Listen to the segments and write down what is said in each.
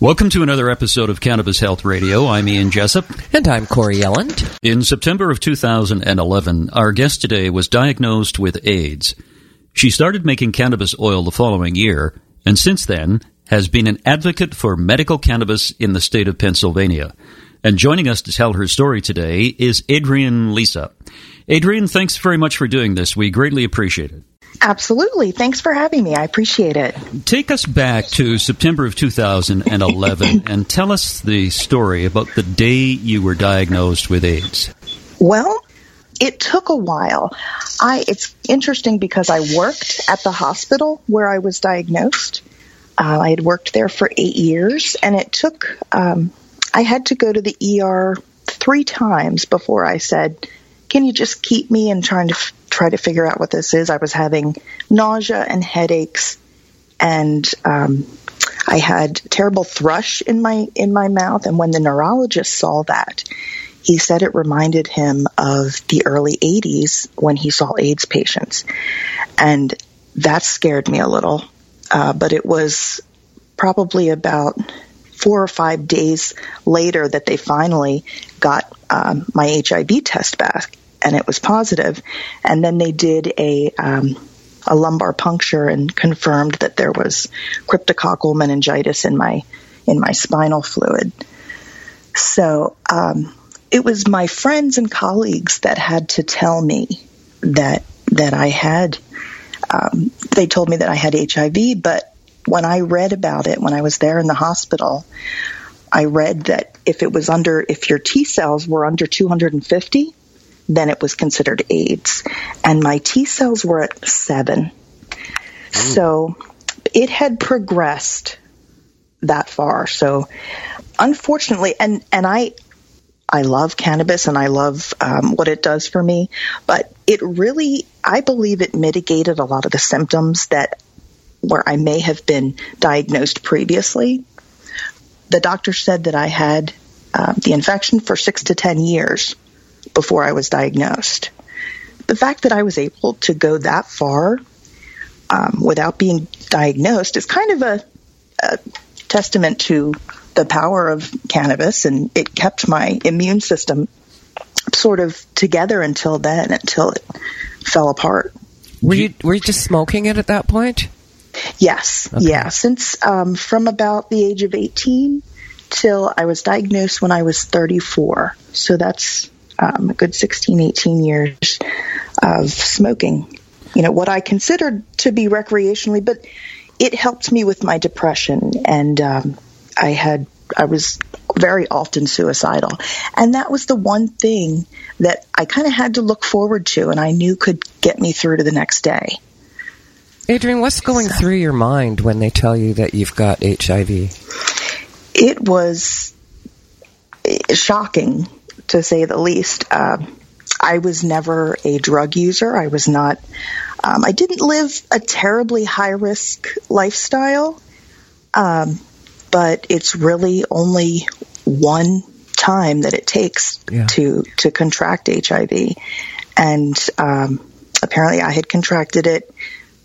Welcome to another episode of Cannabis Health Radio. I'm Ian Jessup. And I'm Corey Yelland. In September of 2011, our guest today was diagnosed with AIDS. She started making cannabis oil the following year, and since then has been an advocate for medical cannabis in the state of Pennsylvania. And joining us to tell her story today is Adrian Lisa. Adrian, thanks very much for doing this. We greatly appreciate it. Absolutely. Thanks for having me. I appreciate it. Take us back to September of 2011 and tell us the story about the day you were diagnosed with AIDS. Well, it took a while. I it's interesting because I worked at the hospital where I was diagnosed. Uh, I had worked there for eight years, and it took. Um, I had to go to the ER three times before I said, "Can you just keep me?" And trying to f- try to figure out what this is. I was having nausea and headaches, and um, I had terrible thrush in my in my mouth. And when the neurologist saw that, he said it reminded him of the early 80s when he saw AIDS patients. And that scared me a little. Uh, but it was probably about four or five days later that they finally got um, my HIV test back, and it was positive. And then they did a um, a lumbar puncture and confirmed that there was cryptococcal meningitis in my in my spinal fluid. So um, it was my friends and colleagues that had to tell me that that I had. Um, they told me that I had HIV, but when I read about it, when I was there in the hospital, I read that if it was under, if your T cells were under 250, then it was considered AIDS. And my T cells were at seven. So it had progressed that far. So unfortunately, and, and I, I love cannabis and I love um, what it does for me, but it really, I believe it mitigated a lot of the symptoms that where I may have been diagnosed previously. The doctor said that I had uh, the infection for six to 10 years before I was diagnosed. The fact that I was able to go that far um, without being diagnosed is kind of a, a testament to the power of cannabis, and it kept my immune system sort of together until then, until it fell apart. Were you were you just smoking it at that point? Yes, Okay. yeah. Since um, from about the age of 18 till I was diagnosed when I was 34. So that's um, a good 16, 18 years of smoking. You know, what I considered to be recreationally, but it helped me with my depression. And um, I had, I was very often suicidal. And that was the one thing that I kind of had to look forward to and I knew could get me through to the next day. Adrian, what's going through your mind when they tell you that you've got HIV? it was eh, shocking to say the least. Uh, I was never a drug user. I was not. Um, I didn't live a terribly high risk lifestyle, um, but it's really only one time that it takes Yeah. to to contract HIV, and um, apparently I had contracted it.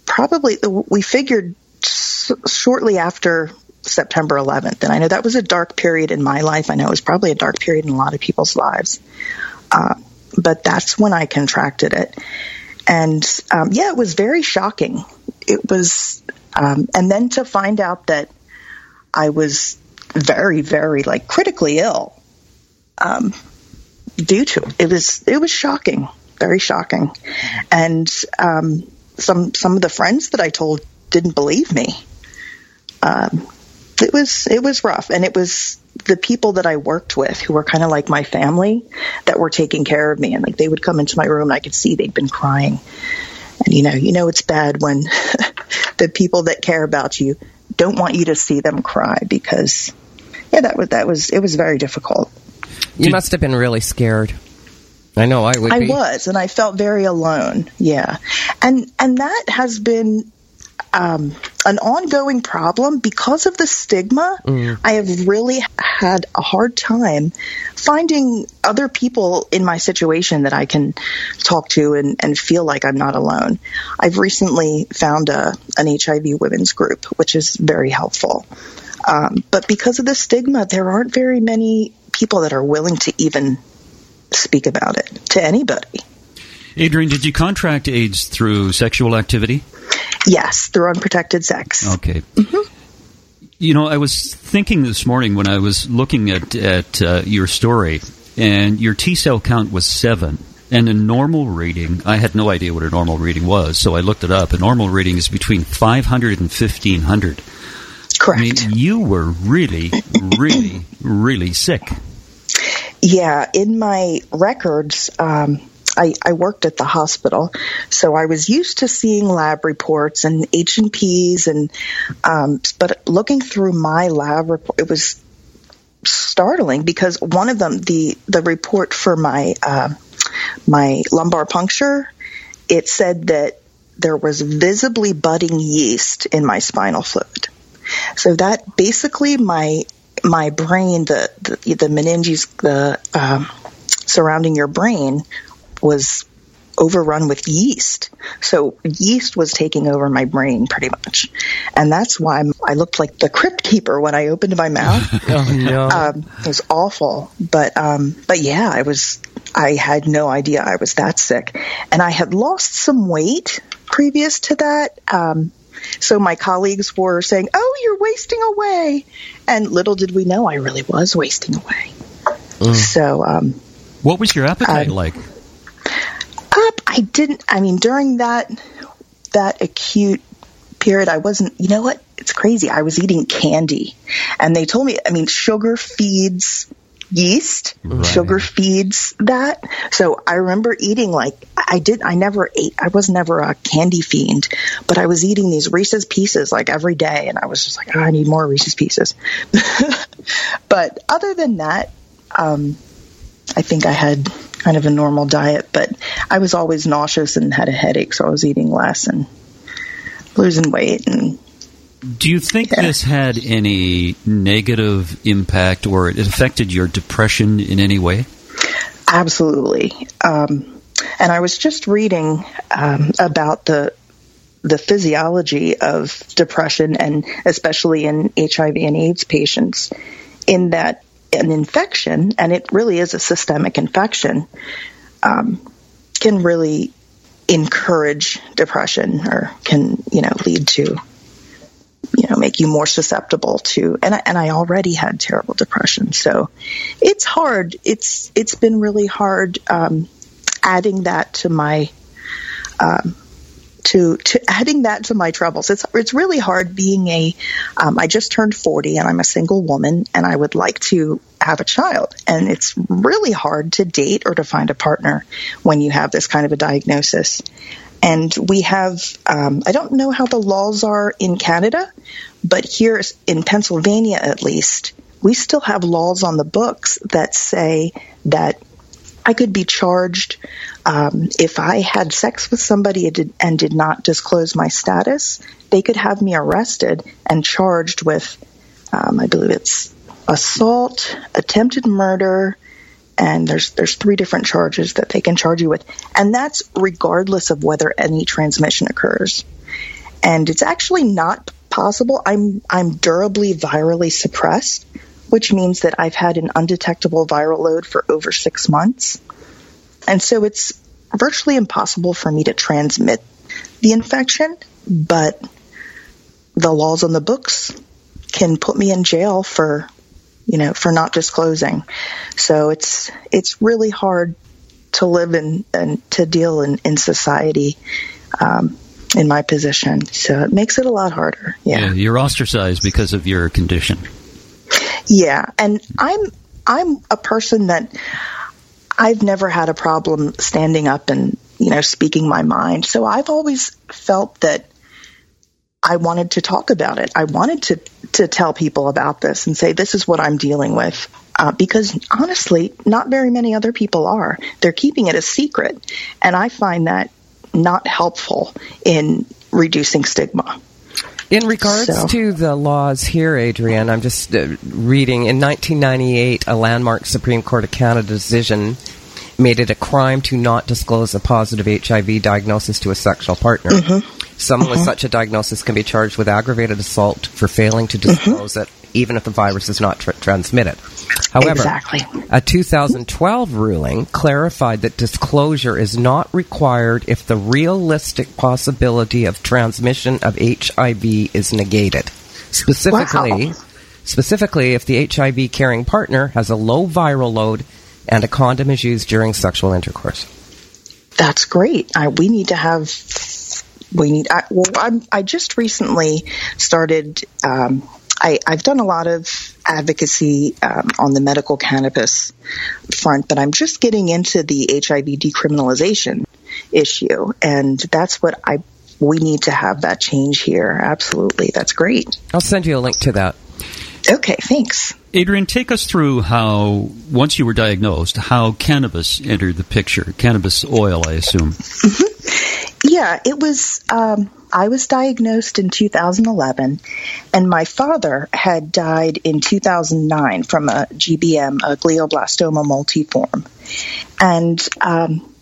Probably we figured s- shortly after September 11th. And I know that was a dark period in my life. I know it was probably a dark period in a lot of people's lives. Uh, but that's when I contracted it. And um, yeah, it was very shocking. It was, um, and then to find out that I was very, very like critically ill um, due to it. It was, it was shocking, very shocking. And um, some, some of the friends that I told didn't believe me. Um, it was it was rough and it was the people that I worked with who were kind of like my family that were taking care of me and like they would come into my room and I could see they'd been crying and you know you know it's bad when the people that care about you don't want you to see them cry because yeah, that was that was it was very difficult. You must have been really scared. I know I would. I be. was, and I felt very alone. Yeah, and and that has been um, an ongoing problem because of the stigma. Mm. I have really had a hard time finding other people in my situation that I can talk to and, and feel like I'm not alone. I've recently found a an HIV women's group, which is very helpful. Um, but because of the stigma, there aren't very many people that are willing to even speak about it to anybody. Adrienne, did you contract AIDS through sexual activity? Yes, through unprotected sex. Okay. You know, I was thinking this morning when I was looking at at uh, your story, and your T cell count was seven. And a normal reading, I had no idea what a normal reading was, so I looked it up. A normal reading is between 500 and 1500. Correct. I mean, you were really, really, really sick. Yeah, in my records, um, I, I worked at the hospital, so I was used to seeing lab reports and H and P's, and um, but looking through my lab report, it was startling because one of them, the the report for my uh, my lumbar puncture, it said that there was visibly budding yeast in my spinal fluid. So that basically my my brain, the the, the meninges, the um, surrounding your brain, was overrun with yeast. So yeast was taking over my brain pretty much, and that's why I looked like the crypt keeper when I opened my mouth. Oh no! um, it was awful, but um, but yeah, I was. I had no idea I was that sick, and I had lost some weight previous to that. Um, so my colleagues were saying, "Oh, you're wasting away," and little did we know I really was wasting away. So um, What was your appetite like? Up, I didn't. I mean, during that that acute period, I wasn't. You know what? It's crazy. I was eating candy, and they told me. I mean, sugar feeds yeast. Right. Sugar feeds that. So I remember eating like I did. I never ate. I was never a candy fiend, but I was eating these Reese's Pieces like every day, and I was just like, oh, I need more Reese's Pieces. but other than that, um, I think I had kind of a normal diet, but I was always nauseous and had a headache, so I was eating less and losing weight. And Do you think Yeah. this had any negative impact or it affected your depression in any way? absolutely. Um, and I was just reading um, about the the physiology of depression, and especially in HIV and AIDS patients, in that an infection, and it really is a systemic infection, um, can really encourage depression or can you know lead to you know make you more susceptible to and I, and I already had terrible depression. So it's hard. It's it's been really hard um, adding that to my um, to to adding that to my troubles. It's it's really hard being a um, I just turned 40 and I'm a single woman and I would like to have a child. And it's really hard to date or to find a partner when you have this kind of a diagnosis. And we have um, I don't know how the laws are in Canada but here in Pennsylvania at least we still have laws on the books that say that I could be charged um, if I had sex with somebody and did, not disclose my status. They could have me arrested and charged with, um, I believe it's assault, attempted murder, and there's there's three different charges that they can charge you with, and that's regardless of whether any transmission occurs. And it's actually not possible. I'm I'm durably virally suppressed, which means that I've had an undetectable viral load for over six months. And so it's virtually impossible for me to transmit the infection, but the laws on the books can put me in jail for, you know, for not disclosing. So it's, it's really hard to live in and to deal in, in society, um, in my position. So it makes it a lot harder. Yeah. You're ostracized because of your condition. Yeah, and I'm I'm a person that I've never had a problem standing up and you know speaking my mind. So I've always felt that I wanted to talk about it. I wanted to to tell people about this and say this is what I'm dealing with. Uh, because honestly, not very many other people are. They're keeping it a secret, and I find that not helpful in reducing stigma. In regards So- to the laws here, Adrian, I'm just uh, reading. In 1998, a landmark Supreme Court of Canada decision made it a crime to not disclose a positive HIV diagnosis to a sexual partner. Mm-hmm. Someone with such a diagnosis can be charged with aggravated assault for failing to Mm-hmm. disclose it, even if the virus is not tr- transmitted. However, Exactly. a 2012 ruling clarified that disclosure is not required if the realistic possibility of transmission of HIV is negated. Specifically, Wow. specifically if the HIV carrying partner has a low viral load and a condom is used during sexual intercourse. That's great. I, we need to have. We need. I, well, I'm, I just recently started. Um, I, I've done a lot of advocacy um, on the medical cannabis front, but I'm just getting into the HIV decriminalization issue, and that's what I. We need to have that change here. Absolutely, that's great. I'll send you a link to that. Okay, thanks. Adrian, take us through how, once you were diagnosed, how cannabis entered the picture. Cannabis oil, I assume. Yeah, it was. Um, I was diagnosed in 2011, and my father had died in 2009 from a GBM, a glioblastoma multiforme. And um,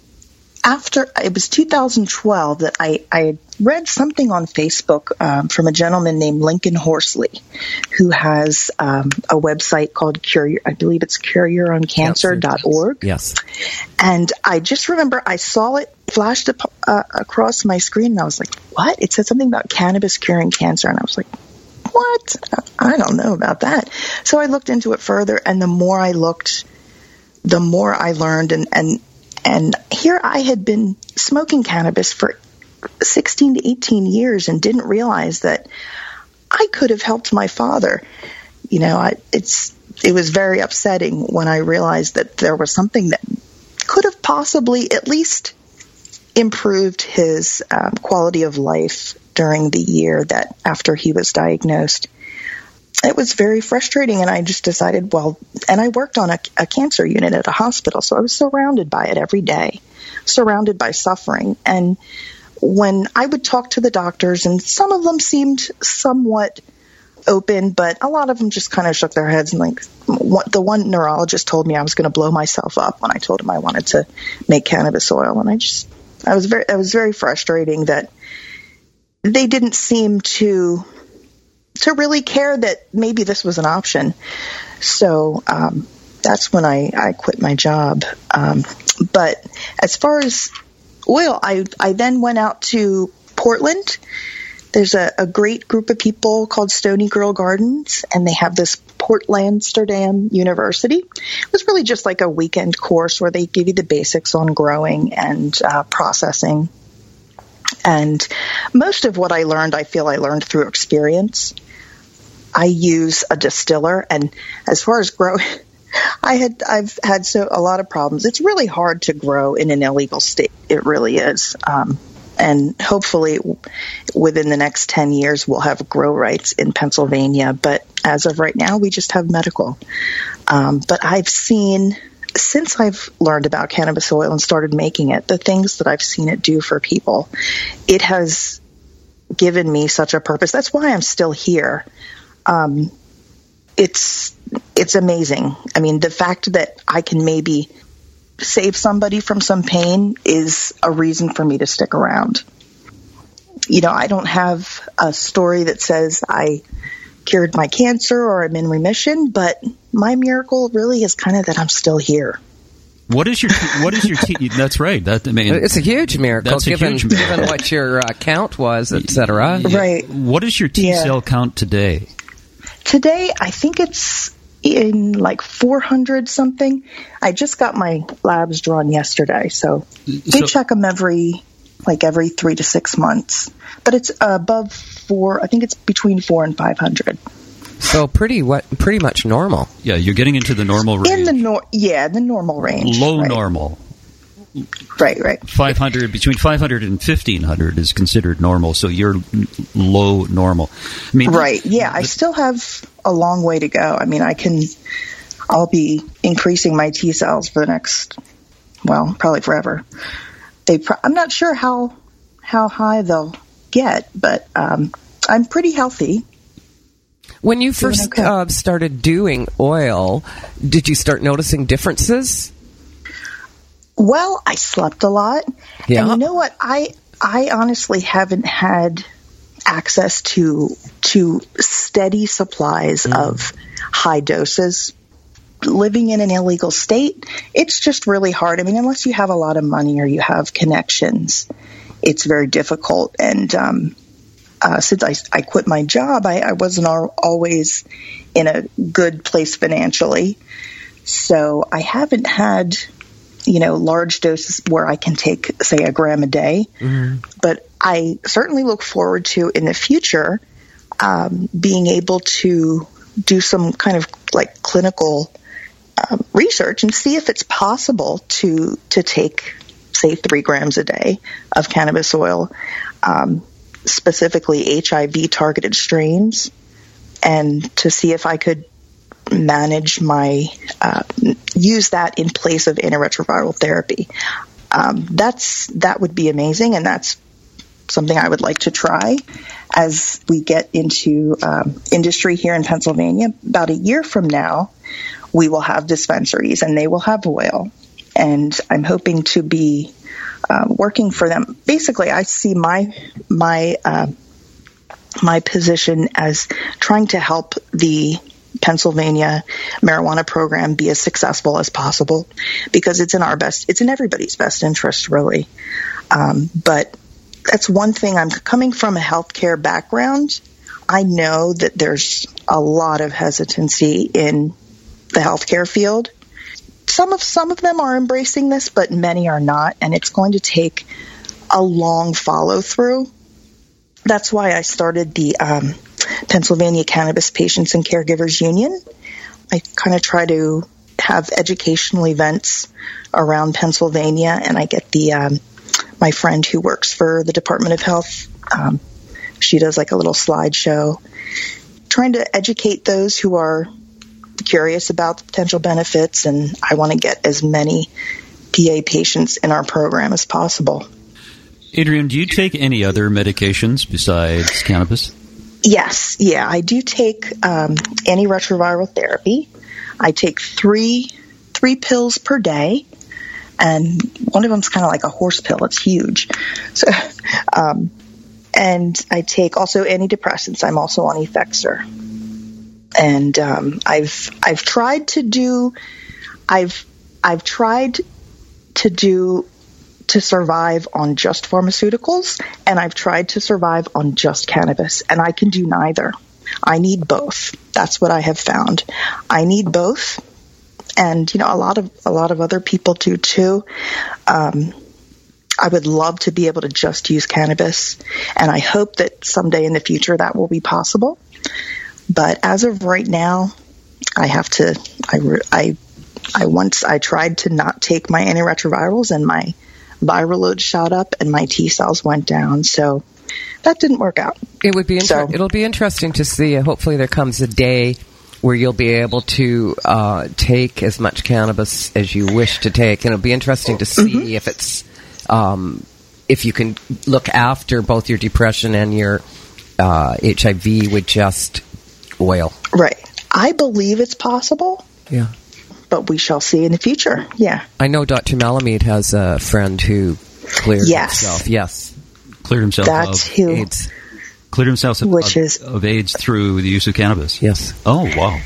after it was 2012 that I, I read something on Facebook um, from a gentleman named Lincoln Horsley, who has um, a website called Cure. I believe it's cureyourowncancer.org. Yes. And I just remember I saw it flashed up, uh, across my screen, and I was like, "What?" It said something about cannabis curing cancer, and I was like, "What? I don't know about that." So I looked into it further, and the more I looked, the more I learned, and and and here I had been smoking cannabis for 16 to 18 years and didn't realize that I could have helped my father. You know, I, it's it was very upsetting when I realized that there was something that could have possibly at least improved his um, quality of life during the year that after he was diagnosed. It was very frustrating, and I just decided, well, and I worked on a, a cancer unit at a hospital, so I was surrounded by it every day, surrounded by suffering. And when I would talk to the doctors, and some of them seemed somewhat open, but a lot of them just kind of shook their heads and like what, the one neurologist told me I was going to blow myself up when I told him I wanted to make cannabis oil, and I just I was very I was very frustrating that they didn't seem to to really care that maybe this was an option. So um, that's when I, I quit my job. Um, but as far as oil, I I then went out to Portland. There's a, a great group of people called Stoney Girl Gardens, and they have this Portlandsterdam University. It was really just like a weekend course where they give you the basics on growing and uh, processing. And most of what I learned, I feel I learned through experience. I use a distiller, and as far as growing, I had I've had so a lot of problems. It's really hard to grow in an illegal state. It really is. Um, and hopefully, within the next ten years, we'll have grow rights in Pennsylvania. But as of right now, we just have medical. Um, but I've seen since I've learned about cannabis oil and started making it, the things that I've seen it do for people, it has given me such a purpose. That's why I'm still here. Um, it's it's amazing. I mean, the fact that I can maybe save somebody from some pain is a reason for me to stick around. You know, I don't have a story that says I cured my cancer or I'm in remission, but my miracle really is kind of that I'm still here. What is your what is your T? That's right. That I mean, It's a huge miracle, That's a given, huge miracle. given what your uh, count was, etc. Right. what is your T Yeah. cell count today? Today, I think it's in like 400 something. I just got my labs drawn yesterday, so they So- check them every like every three to six months. But it's above four. I think it's between four and 500. So pretty what pretty much normal. Yeah, you're getting into the normal range. In the nor- yeah, the normal range. low right. normal. Right, right. 500 between 500 and 1500 is considered normal so you're low normal i mean right yeah i still have a long way to go i mean i can i'll be increasing my t cells for the next well probably forever they pro- i'm not sure how how high they'll get but um, i'm pretty healthy when you first okay. uh, started doing oil did you start noticing differences well, I slept a lot. Yeah. And you know what? I I honestly haven't had access to to steady supplies mm. of high doses living in an illegal state it's just really hard i mean unless you have a lot of money or you have connections it's very difficult and um, uh, since I, I quit my job I, I wasn't al- always in a good place financially so i haven't had you know, large doses where I can take, say, a gram a day. Mm-hmm. But I certainly look forward to in the future um, being able to do some kind of like clinical um, research and see if it's possible to to take, say, three grams a day of cannabis oil, um, specifically HIV targeted strains, and to see if I could manage my uh, use that in place of antiretroviral therapy. Um, that's that would be amazing, and that's something I would like to try as we get into um, industry here in Pennsylvania. About a year from now, we will have dispensaries, and they will have oil, and I'm hoping to be uh, working for them. Basically, I see my my uh, my position as trying to help the Pennsylvania marijuana program be as successful as possible because it's in our best, it's in everybody's best interest, really. Um, but that's one thing. I'm coming from a healthcare background. I know that there's a lot of hesitancy in the healthcare field. Some of some of them are embracing this, but many are not, and it's going to take a long follow through. That's why I started the um, Pennsylvania Cannabis Patients and Caregivers Union. I kind of try to have educational events around Pennsylvania, and I get the um, my friend who works for the Department of Health. Um, she does like a little slideshow, trying to educate those who are curious about the potential benefits, and I want to get as many PA patients in our program as possible. Adrian, do you take any other medications besides cannabis? Yes, yeah, I do take um, antiretroviral therapy. I take three three pills per day, and one of them's kind of like a horse pill. It's huge. So, um, and I take also antidepressants. I'm also on Effexor, and um, I've I've tried to do I've I've tried to do to survive on just pharmaceuticals and I've tried to survive on just cannabis and I can do neither. I need both. That's what I have found. I need both. And you know, a lot of a lot of other people do too. Um, I would love to be able to just use cannabis, and I hope that someday in the future that will be possible. But as of right now, I have to. I I I once I tried to not take my antiretrovirals, and my viral load shot up and my T cells went down. So that didn't work out. It would be inter- so, it'll be interesting to see. Hopefully, there comes a day where you'll be able to uh, take as much cannabis as you wish to take, and it'll be interesting to see mm-hmm. if it's um, if you can look after both your depression and your uh, HIV with just oil. Right. I believe it's possible. Yeah but we shall see in the future. Yeah. I know Dr. Malamud has a friend who cleared yes. himself. Yes. Cleared himself That's of who, AIDS. Cleared himself of, which of, is, of AIDS through the use of cannabis. Yes. Oh, wow.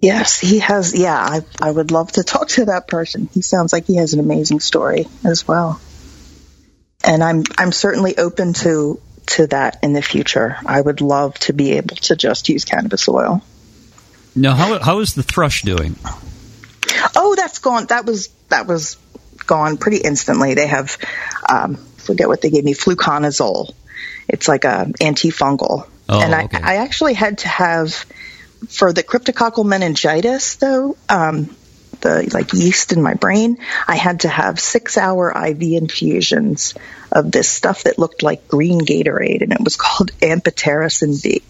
Yes, he has. Yeah, I, I would love to talk to that person. He sounds like he has an amazing story as well. And I'm I'm certainly open to to that in the future. I would love to be able to just use cannabis oil. Now, how how is the thrush doing? Oh, that's gone. That was that was gone pretty instantly. They have um, forget what they gave me, fluconazole. It's like a antifungal, oh, and I, okay. I actually had to have for the cryptococcal meningitis though. Um, the like yeast in my brain. I had to have six hour IV infusions of this stuff that looked like green Gatorade, and it was called amphotericin B.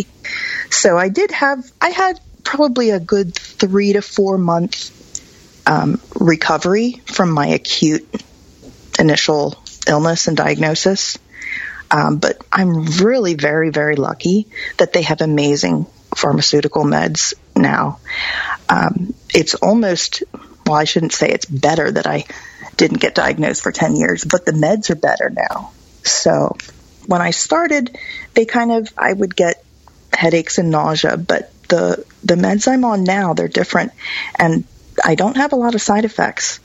So I did have, I had probably a good three to four month um, recovery from my acute initial illness and diagnosis. Um, but I'm really very, very lucky that they have amazing pharmaceutical meds now. Um, it's almost, well, I shouldn't say it's better that I didn't get diagnosed for 10 years, but the meds are better now. So when I started, they kind of, I would get headaches and nausea, but the, the meds I'm on now, they're different and I don't have a lot of side effects.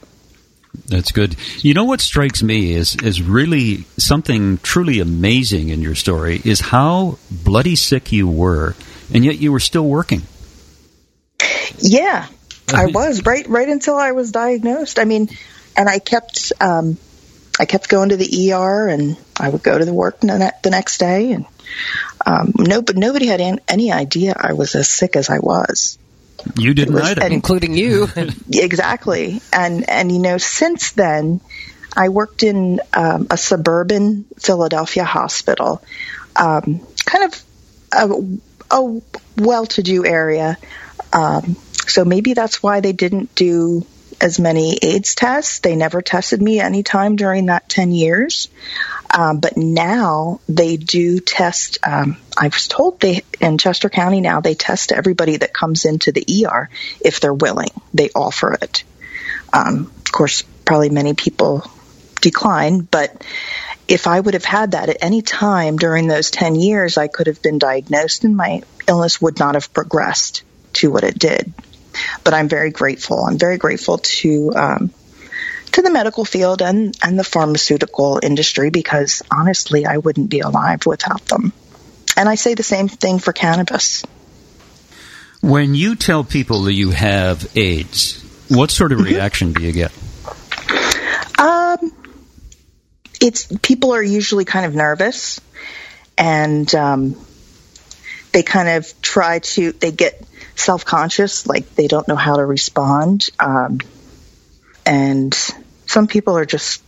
That's good. You know what strikes me is is really something truly amazing in your story is how bloody sick you were, and yet you were still working. Yeah, I was right right until I was diagnosed. I mean, and I kept um, I kept going to the ER, and I would go to the work the next day, and um, no, but nobody had any idea I was as sick as I was. You didn't was, either, including you. exactly, and and you know, since then, I worked in um, a suburban Philadelphia hospital, um, kind of a, a well-to-do area. Um, so maybe that's why they didn't do as many AIDS tests. They never tested me any time during that 10 years. Um, but now they do test. Um, I was told they in Chester County now they test everybody that comes into the ER if they're willing. They offer it. Um, of course, probably many people decline, but if I would have had that at any time during those 10 years, I could have been diagnosed and my illness would not have progressed to what it did. But I'm very grateful. I'm very grateful to um, to the medical field and, and the pharmaceutical industry because honestly, I wouldn't be alive without them. And I say the same thing for cannabis. When you tell people that you have AIDS, what sort of mm-hmm. reaction do you get? Um, it's people are usually kind of nervous, and um, they kind of try to they get self conscious, like they don't know how to respond. Um, and some people are just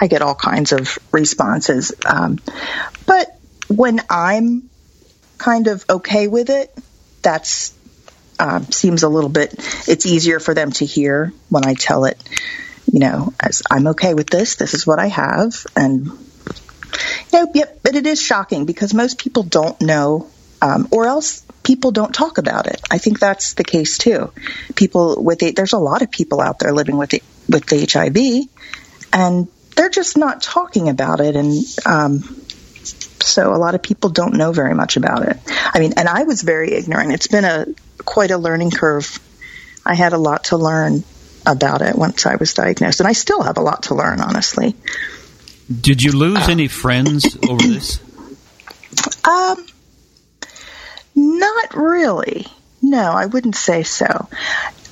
I get all kinds of responses. Um, but when I'm kind of okay with it, that's uh, seems a little bit. It's easier for them to hear when I tell it. You know, as I'm okay with this. This is what I have, and yep, yep. But it is shocking because most people don't know, um, or else people don't talk about it. I think that's the case too. People with it, there's a lot of people out there living with it, with HIV, and they're just not talking about it. And um, so a lot of people don't know very much about it. I mean, and I was very ignorant. It's been a quite a learning curve. I had a lot to learn about it once I was diagnosed, and I still have a lot to learn, honestly. Did you lose any friends over this? Um, not really. No, I wouldn't say so.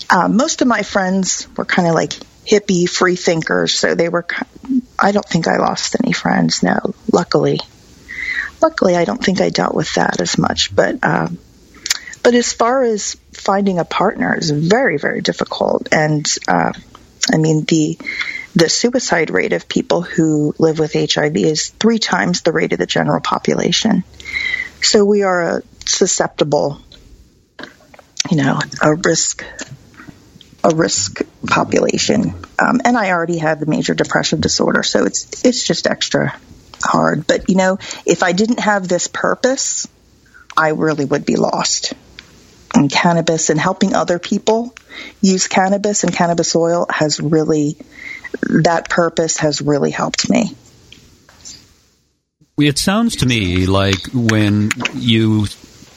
Uh, most of my friends were kind of like hippie free thinkers, so they were. I don't think I lost any friends. No, luckily, luckily I don't think I dealt with that as much. But um, but as far as finding a partner is very very difficult, and uh, I mean the the suicide rate of people who live with HIV is three times the rate of the general population. So we are a susceptible, you know, a risk a risk population. Um, and I already had the major depressive disorder, so it's it's just extra hard. But you know, if I didn't have this purpose, I really would be lost. And cannabis and helping other people use cannabis and cannabis oil has really that purpose has really helped me. It sounds to me like when you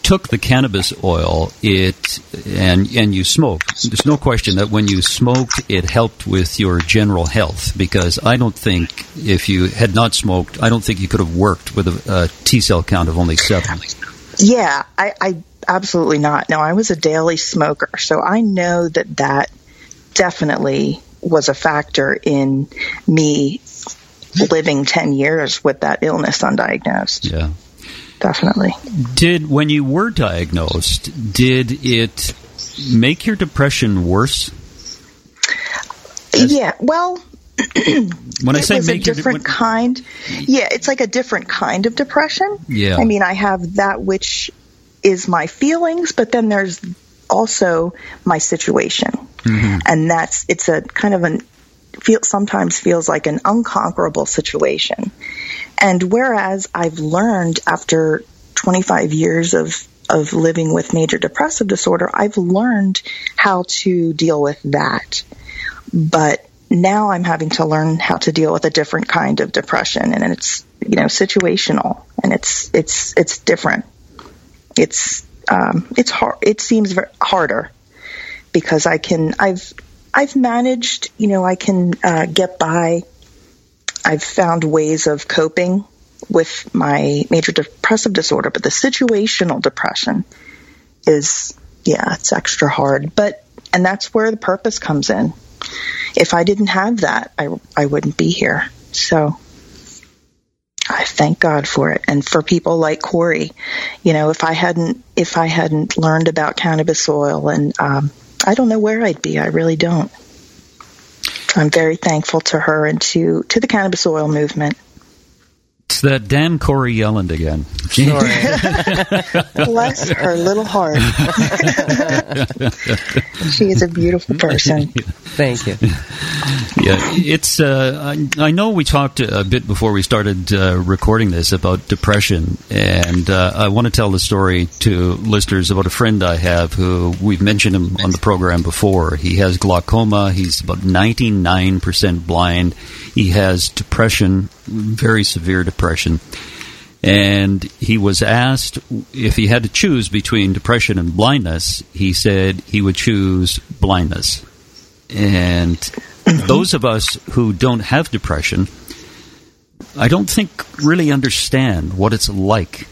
took the cannabis oil, it and and you smoked. There's no question that when you smoked, it helped with your general health. Because I don't think if you had not smoked, I don't think you could have worked with a, a T cell count of only seven. Yeah, I, I absolutely not. No, I was a daily smoker, so I know that that definitely was a factor in me living 10 years with that illness undiagnosed. Yeah definitely. Did when you were diagnosed, did it make your depression worse? yeah, well, when I say was make a different your, kind. Yeah, it's like a different kind of depression. Yeah. I mean, I have that which is my feelings, but then there's also my situation, Mm-hmm. and that's it's a kind of an feel sometimes feels like an unconquerable situation. And whereas I've learned after 25 years of of living with major depressive disorder, I've learned how to deal with that. But now I'm having to learn how to deal with a different kind of depression and it's, you know, situational and it's, it's, it's different. It's, um, it's hard. It seems harder because I can, I've, I've managed, you know, I can, uh, get by. I've found ways of coping with my major depressive disorder, but the situational depression is, yeah, it's extra hard. But, and that's where the purpose comes in. If I didn't have that, I, I wouldn't be here. So I thank God for it. And for people like Corey, you know, if I hadn't, if I hadn't learned about cannabis oil and, um, I don't know where I'd be. I really don't. I'm very thankful to her and to, to the cannabis oil movement. It's that damn Corey Yelland again. Bless her little heart. she is a beautiful person. Thank you. Yeah, it's. Uh, I, I know we talked a bit before we started uh, recording this about depression, and uh, I want to tell the story to listeners about a friend I have who we've mentioned him on the program before. He has glaucoma. He's about ninety nine percent blind. He has depression, very severe depression. And he was asked if he had to choose between depression and blindness. He said he would choose blindness. And those of us who don't have depression, I don't think really understand what it's like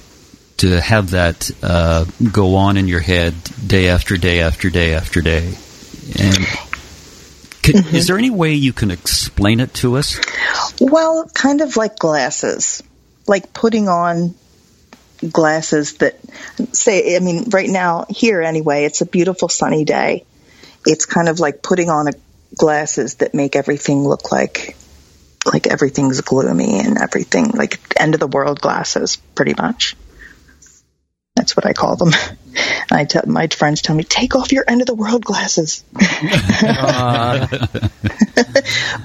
to have that uh, go on in your head day after day after day after day. And Mm-hmm. is there any way you can explain it to us? Well, kind of like glasses, like putting on glasses that say, I mean, right now, here anyway, it's a beautiful sunny day. It's kind of like putting on a, glasses that make everything look like like everything's gloomy and everything like end of the world glasses pretty much that's what i call them i tell my friends tell me take off your end of the world glasses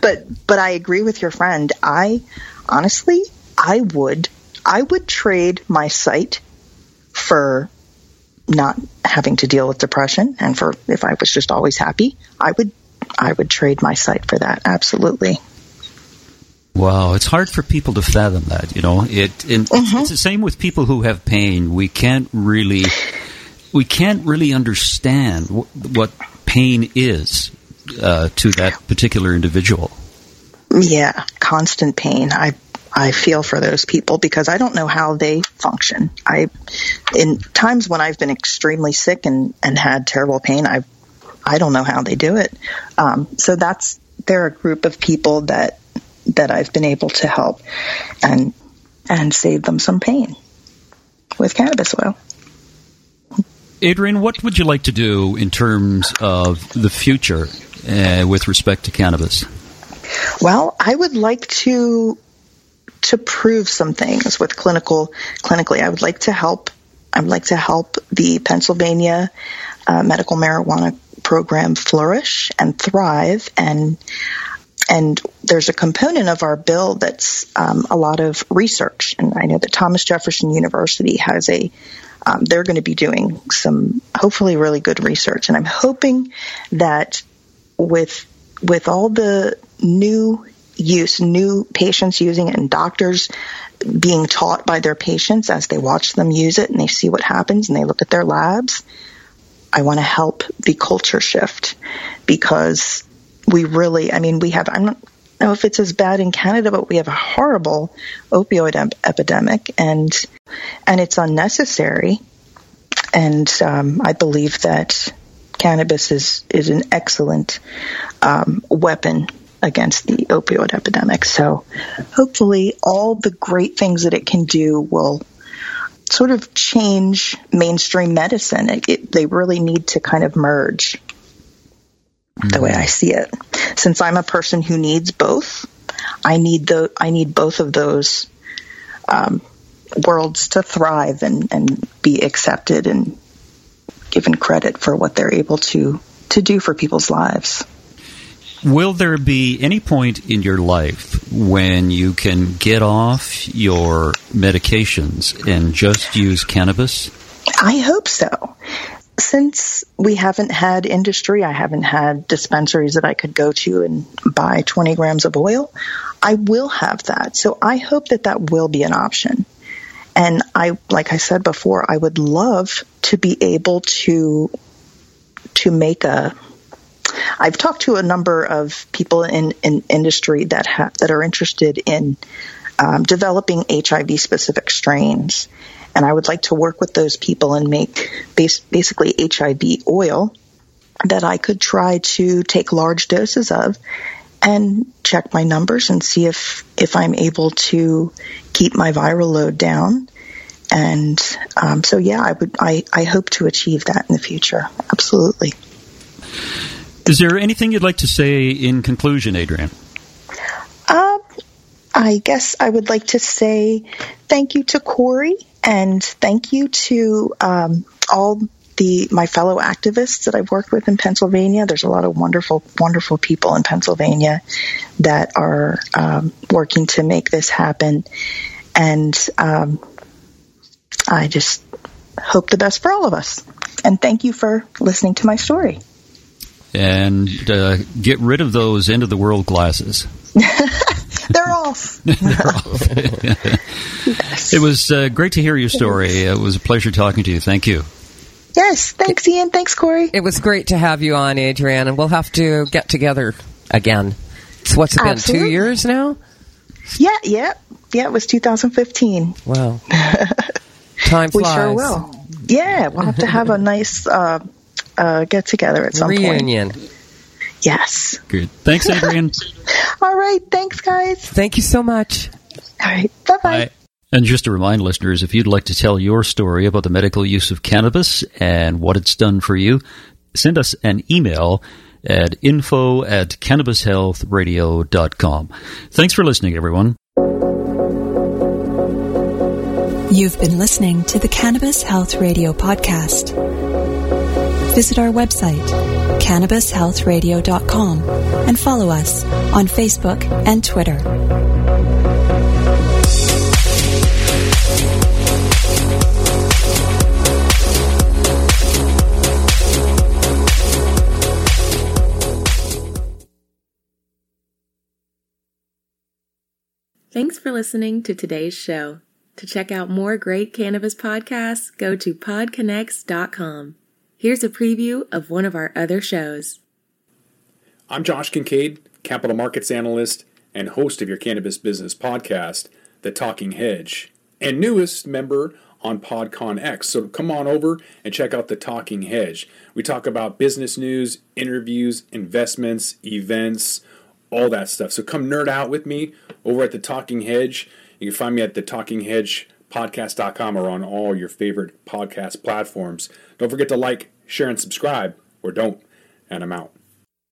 but but i agree with your friend i honestly i would i would trade my sight for not having to deal with depression and for if i was just always happy i would I would trade my sight for that. Absolutely. Wow, it's hard for people to fathom that. You know, it. Mm-hmm. It's the same with people who have pain. We can't really, we can't really understand wh- what pain is uh, to that particular individual. Yeah, constant pain. I I feel for those people because I don't know how they function. I in times when I've been extremely sick and and had terrible pain, I I don't know how they do it. Um, so that's they're a group of people that that I've been able to help and and save them some pain with cannabis oil. Adrian, what would you like to do in terms of the future uh, with respect to cannabis? Well, I would like to to prove some things with clinical clinically. I would like to help. I would like to help the Pennsylvania uh, medical marijuana program flourish and thrive and and there's a component of our bill that's um, a lot of research and i know that thomas jefferson university has a um, they're going to be doing some hopefully really good research. And i'm hoping that with with all the new use new patients using it and doctors being taught by their patients as they watch them use it and they see what happens and they look at their labs I want to help the culture shift because we really, I mean, we have, I don't know if it's as bad in Canada, but we have a horrible opioid ep- epidemic and, and it's unnecessary. And, um, I believe that cannabis is, is an excellent, um, weapon against the opioid epidemic. So hopefully all the great things that it can do will sort of change mainstream medicine. It, it, they really need to kind of merge mm-hmm. the way I see it. Since I'm a person who needs both, I need the I need both of those um, worlds to thrive and, and be accepted and given credit for what they're able to to do for people's lives. Will there be any point in your life when you can get off your medications and just use cannabis? I hope so. Since we haven't had industry, I haven't had dispensaries that I could go to and buy 20 grams of oil. I will have that. So I hope that that will be an option. And I, like I said before, I would love to be able to, to make a, I've talked to a number of people in, in industry that ha- that are interested in um, developing HIV specific strains, and I would like to work with those people and make bas- basically HIV oil that I could try to take large doses of and check my numbers and see if if I'm able to keep my viral load down. And um, so, yeah, I would. I, I hope to achieve that in the future. Absolutely. Is there anything you'd like to say in conclusion, Adrian? Um, I guess I would like to say thank you to Corey and thank you to um, all the my fellow activists that I've worked with in Pennsylvania. There's a lot of wonderful, wonderful people in Pennsylvania that are um, working to make this happen, and um, I just hope the best for all of us. And thank you for listening to my story and uh, get rid of those end of the world glasses. They're off. They're off. yes. It was uh, great to hear your story. It was a pleasure talking to you. Thank you. Yes, thanks, Ian. Thanks, Corey. It was great to have you on, Adrienne, and we'll have to get together again. It's what's it been? Absolutely. Two years now? Yeah, yeah, yeah. It was 2015. Wow. Time flies. We sure will. Yeah, we'll have to have a nice uh, uh, get together at some Reunion. point. Yes. Good. Thanks, Adrienne. All right. Thanks, guys. Thank you so much. All right. Bye bye. And just to remind listeners, if you'd like to tell your story about the medical use of cannabis and what it's done for you, send us an email at info at cannabishealthradio.com. Thanks for listening, everyone. You've been listening to the Cannabis Health Radio podcast visit our website, cannabishealthradio.com, and follow us on Facebook and Twitter. Thanks for listening to today's show. To check out more great cannabis podcasts, go to podconx.com. Here's a preview of one of our other shows. I'm Josh Kincaid, capital markets analyst and host of your cannabis business podcast, The Talking Hedge, and newest member on PodCon X. So come on over and check out The Talking Hedge. We talk about business news, interviews, investments, events, all that stuff. So come nerd out with me over at The Talking Hedge. You can find me at The Talking Hedge podcast.com or on all your favorite podcast platforms. Don't forget to like, share, and subscribe, or don't. And I'm out.